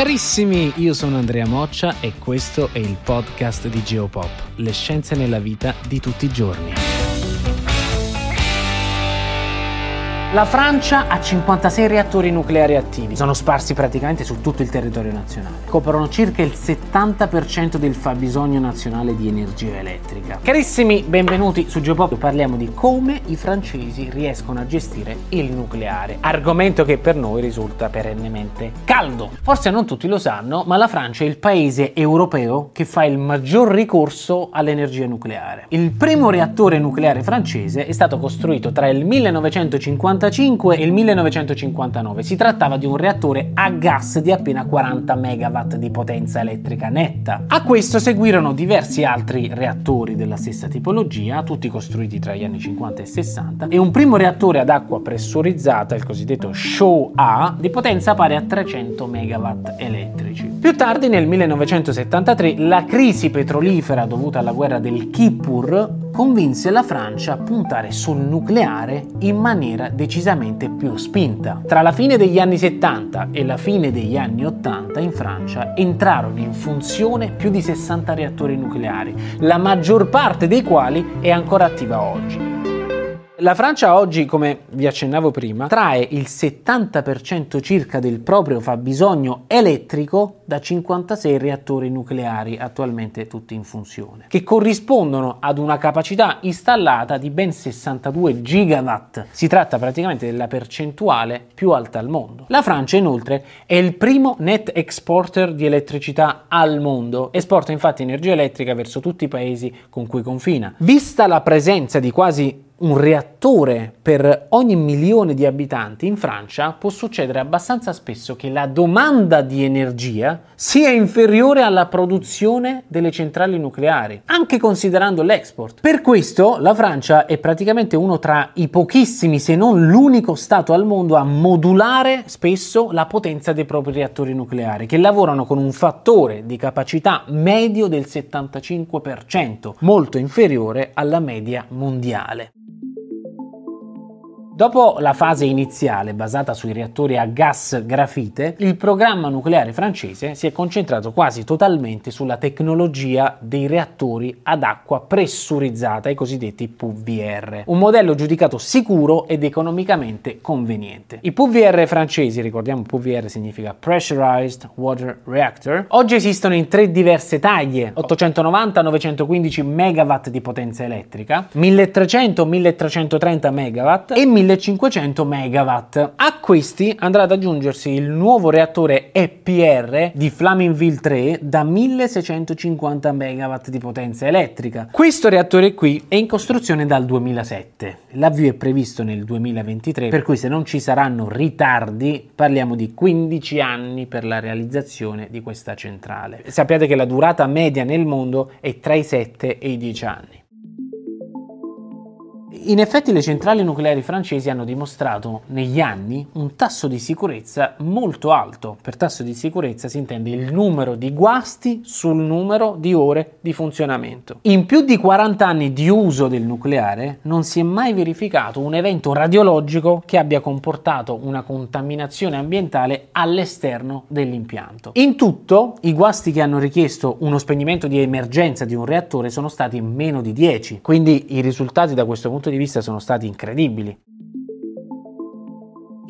Carissimi, io sono Andrea Moccia e questo è il podcast di Geopop, le scienze nella vita di tutti i giorni. La Francia ha 56 reattori nucleari attivi, sono sparsi praticamente su tutto il territorio nazionale. Coprono circa il 70% del fabbisogno nazionale di energia elettrica. Carissimi, benvenuti su Geopop. Parliamo di come i francesi riescono a gestire il nucleare, argomento che per noi risulta perennemente caldo. Forse non tutti lo sanno, ma la Francia è il paese europeo che fa il maggior ricorso all'energia nucleare. Il primo reattore nucleare francese è stato costruito tra il 1950 1955 e il 1959. Si trattava di un reattore a gas di appena 40 MW di potenza elettrica netta. A questo seguirono diversi altri reattori della stessa tipologia, tutti costruiti tra gli anni 50 e 60, e un primo reattore ad acqua pressurizzata, il cosiddetto Show A, di potenza pari a 300 MW elettrici. Più tardi, nel 1973, la crisi petrolifera dovuta alla guerra del Kippur convinse la Francia a puntare sul nucleare in maniera decisamente più spinta. Tra la fine degli anni 70 e la fine degli anni 80 in Francia entrarono in funzione più di 60 reattori nucleari, la maggior parte dei quali è ancora attiva oggi. La Francia oggi, come vi accennavo prima, trae il 70% circa del proprio fabbisogno elettrico da 56 reattori nucleari attualmente tutti in funzione, che corrispondono ad una capacità installata di ben 62 gigawatt. Si tratta praticamente della percentuale più alta al mondo. La Francia inoltre è il primo net exporter di elettricità al mondo, esporta infatti energia elettrica verso tutti i paesi con cui confina. Vista la presenza di quasi un reattore per ogni milione di abitanti in Francia, può succedere abbastanza spesso che la domanda di energia sia inferiore alla produzione delle centrali nucleari, anche considerando l'export. Per questo la Francia è praticamente uno tra i pochissimi, se non l'unico Stato al mondo a modulare spesso la potenza dei propri reattori nucleari, che lavorano con un fattore di capacità medio del 75%, molto inferiore alla media mondiale. Dopo la fase iniziale basata sui reattori a gas grafite, il programma nucleare francese si è concentrato quasi totalmente sulla tecnologia dei reattori ad acqua pressurizzata, i cosiddetti PVR, un modello giudicato sicuro ed economicamente conveniente. I PVR francesi, ricordiamo PVR significa Pressurized Water Reactor, oggi esistono in tre diverse taglie, 890-915 MW di potenza elettrica, 1300-1330 MW e 1000 1500 MW. A questi andrà ad aggiungersi il nuovo reattore EPR di Flaminville 3 da 1650 MW di potenza elettrica. Questo reattore qui è in costruzione dal 2007. L'avvio è previsto nel 2023, per cui se non ci saranno ritardi, parliamo di 15 anni per la realizzazione di questa centrale. Sappiate che la durata media nel mondo è tra i 7 e i 10 anni. In effetti le centrali nucleari francesi hanno dimostrato negli anni un tasso di sicurezza molto alto. Per tasso di sicurezza si intende il numero di guasti sul numero di ore di funzionamento. In più di 40 anni di uso del nucleare non si è mai verificato un evento radiologico che abbia comportato una contaminazione ambientale all'esterno dell'impianto. In tutto, i guasti che hanno richiesto uno spegnimento di emergenza di un reattore sono stati meno di 10, quindi i risultati da questo punto di vista sono stati incredibili.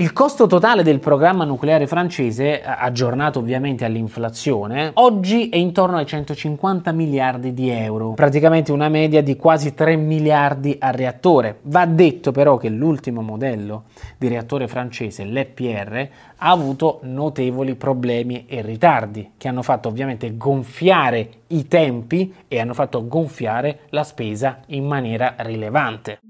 Il costo totale del programma nucleare francese, aggiornato ovviamente all'inflazione, oggi è intorno ai 150 miliardi di euro, praticamente una media di quasi 3 miliardi a reattore. Va detto però che l'ultimo modello di reattore francese, l'EPR, ha avuto notevoli problemi e ritardi che hanno fatto ovviamente gonfiare i tempi e hanno fatto gonfiare la spesa in maniera rilevante.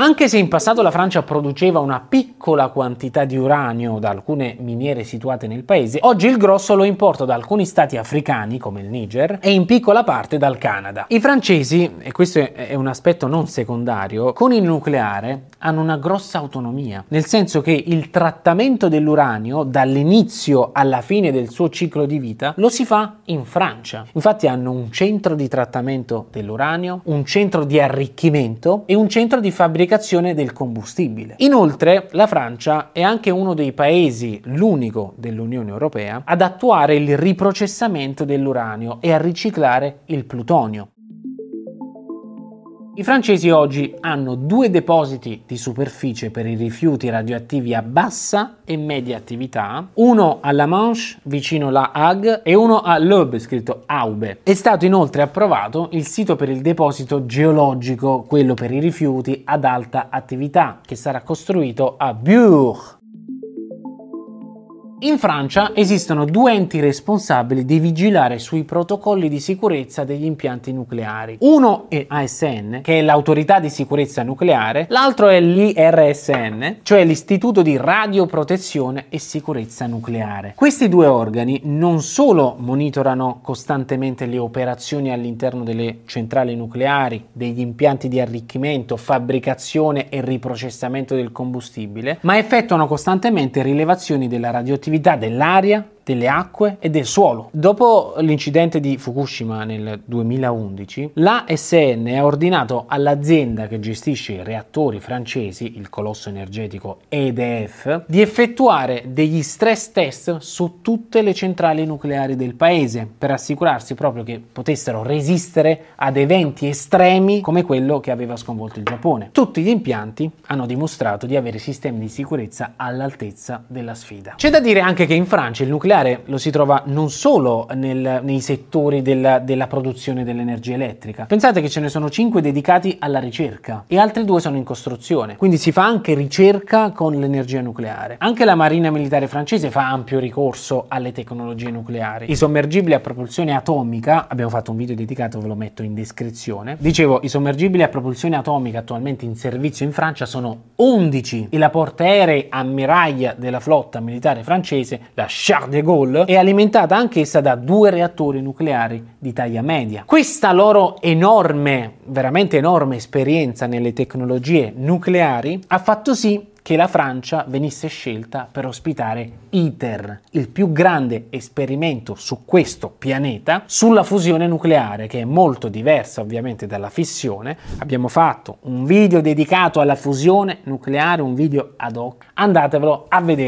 Anche se in passato la Francia produceva una piccola quantità di uranio da alcune miniere situate nel paese, oggi il grosso lo importa da alcuni stati africani come il Niger e in piccola parte dal Canada. I francesi, e questo è un aspetto non secondario, con il nucleare hanno una grossa autonomia, nel senso che il trattamento dell'uranio dall'inizio alla fine del suo ciclo di vita lo si fa in Francia. Infatti hanno un centro di trattamento dell'uranio, un centro di arricchimento e un centro di fabbricazione del combustibile. Inoltre la Francia è anche uno dei paesi, l'unico dell'Unione Europea, ad attuare il riprocessamento dell'uranio e a riciclare il plutonio. I francesi oggi hanno due depositi di superficie per i rifiuti radioattivi a bassa e media attività, uno alla Manche vicino La Hague e uno a L'Aube scritto Aube. È stato inoltre approvato il sito per il deposito geologico, quello per i rifiuti ad alta attività, che sarà costruito a Bure in Francia esistono due enti responsabili di vigilare sui protocolli di sicurezza degli impianti nucleari. Uno è ASN, che è l'autorità di sicurezza nucleare, l'altro è l'IRSN, cioè l'Istituto di Radioprotezione e Sicurezza Nucleare. Questi due organi non solo monitorano costantemente le operazioni all'interno delle centrali nucleari, degli impianti di arricchimento, fabbricazione e riprocessamento del combustibile, ma effettuano costantemente rilevazioni della radioattività radioattività dell'aria, delle acque e del suolo. Dopo l'incidente di Fukushima nel 2011, l'ASN ha ordinato all'azienda che gestisce i reattori francesi, il colosso energetico EDF, di effettuare degli stress test su tutte le centrali nucleari del paese per assicurarsi proprio che potessero resistere ad eventi estremi come quello che aveva sconvolto il Giappone. Tutti gli impianti hanno dimostrato di avere sistemi di sicurezza all'altezza della sfida. C'è da dire anche che in Francia il nucleare nucleare lo si trova non solo nel, nei settori della, della produzione dell'energia elettrica. Pensate che ce ne sono 5 dedicati alla ricerca e altri due sono in costruzione. Quindi si fa anche ricerca con l'energia nucleare. Anche la Marina Militare francese fa ampio ricorso alle tecnologie nucleari. I sommergibili a propulsione atomica, abbiamo fatto un video dedicato, ve lo metto in descrizione. Dicevo, i sommergibili a propulsione atomica attualmente in servizio in Francia sono 11 e la portaerei ammiraglia della flotta militare francese, la Charles de Gaulle è alimentata anch'essa da due reattori nucleari di taglia media. Questa loro enorme, veramente enorme esperienza nelle tecnologie nucleari ha fatto sì che la Francia venisse scelta per ospitare ITER, il più grande esperimento su questo pianeta sulla fusione nucleare, che è molto diversa ovviamente dalla fissione. Abbiamo fatto un video dedicato alla fusione nucleare, un video ad hoc. Andatevelo a vedere.